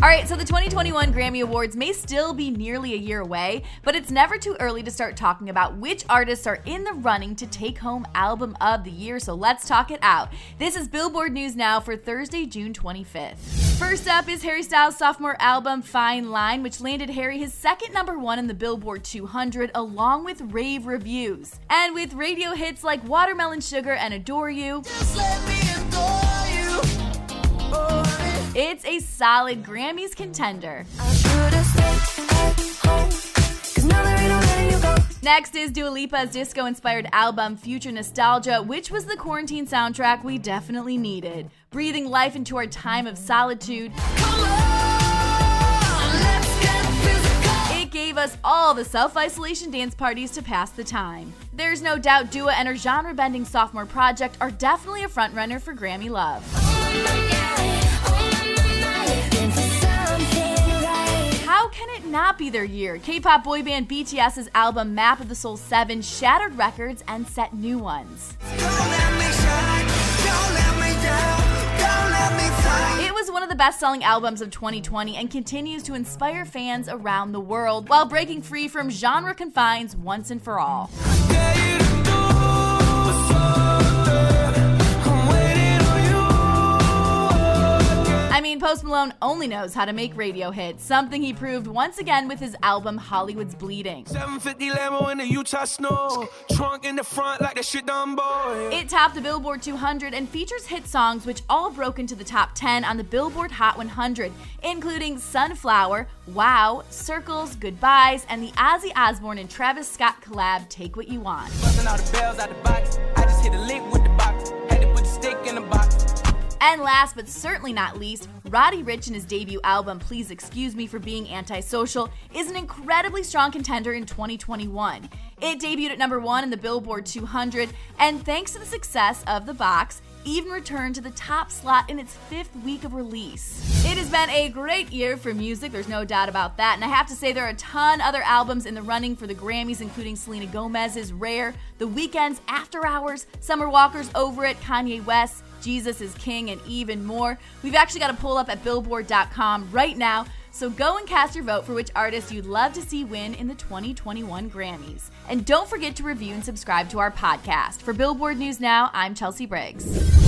All right, so the 2021 Grammy Awards may still be nearly a year away, but it's never too early to start talking about which artists are in the running to take home Album of the Year, so let's talk it out. This is Billboard News Now for Thursday, June 25th. First up is Harry Styles' sophomore album, Fine Line, which landed Harry his second number one in the Billboard 200, along with rave reviews. And with radio hits like Watermelon Sugar and Adore You. It's a solid Grammys contender. Next is Dua Lipa's disco inspired album Future Nostalgia, which was the quarantine soundtrack we definitely needed, breathing life into our time of solitude. It gave us all the self isolation dance parties to pass the time. There's no doubt Dua and her genre bending sophomore project are definitely a frontrunner for Grammy love. How be their year? K pop boy band BTS's album Map of the Soul 7 shattered records and set new ones. It was one of the best selling albums of 2020 and continues to inspire fans around the world while breaking free from genre confines once and for all. Post Malone only knows how to make radio hits, something he proved once again with his album Hollywood's Bleeding. 750 Lambo in the Utah snow. Trunk in the front like that shit done, boy. It topped the Billboard 200 and features hit songs which all broke into the top 10 on the Billboard Hot 100, including Sunflower, Wow, Circles, Goodbyes, and the Ozzy Osbourne and Travis Scott collab Take What You Want. Busting all the bells out the box. I just hit a lick with the box. Had to put the stick in the box. And last but certainly not least, Roddy Ricch in his debut album, Please Excuse Me for Being Antisocial, is an incredibly strong contender in 2021. It debuted at number one in the Billboard 200, and thanks to the success of the box, even returned to the top slot in its fifth week of release. It has been a great year for music, there's no doubt about that, and I have to say there are a ton other albums in the running for the Grammys, including Selena Gomez's Rare, The Weeknd's After Hours, Summer Walker's Over It, Kanye West, Jesus is King, and even more. We've actually got a poll up at billboard.com right now, so go and cast your vote for which artist you'd love to see win in the 2021 Grammys. And don't forget to review and subscribe to our podcast. For Billboard News Now, I'm Chelsea Briggs.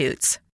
substitutes.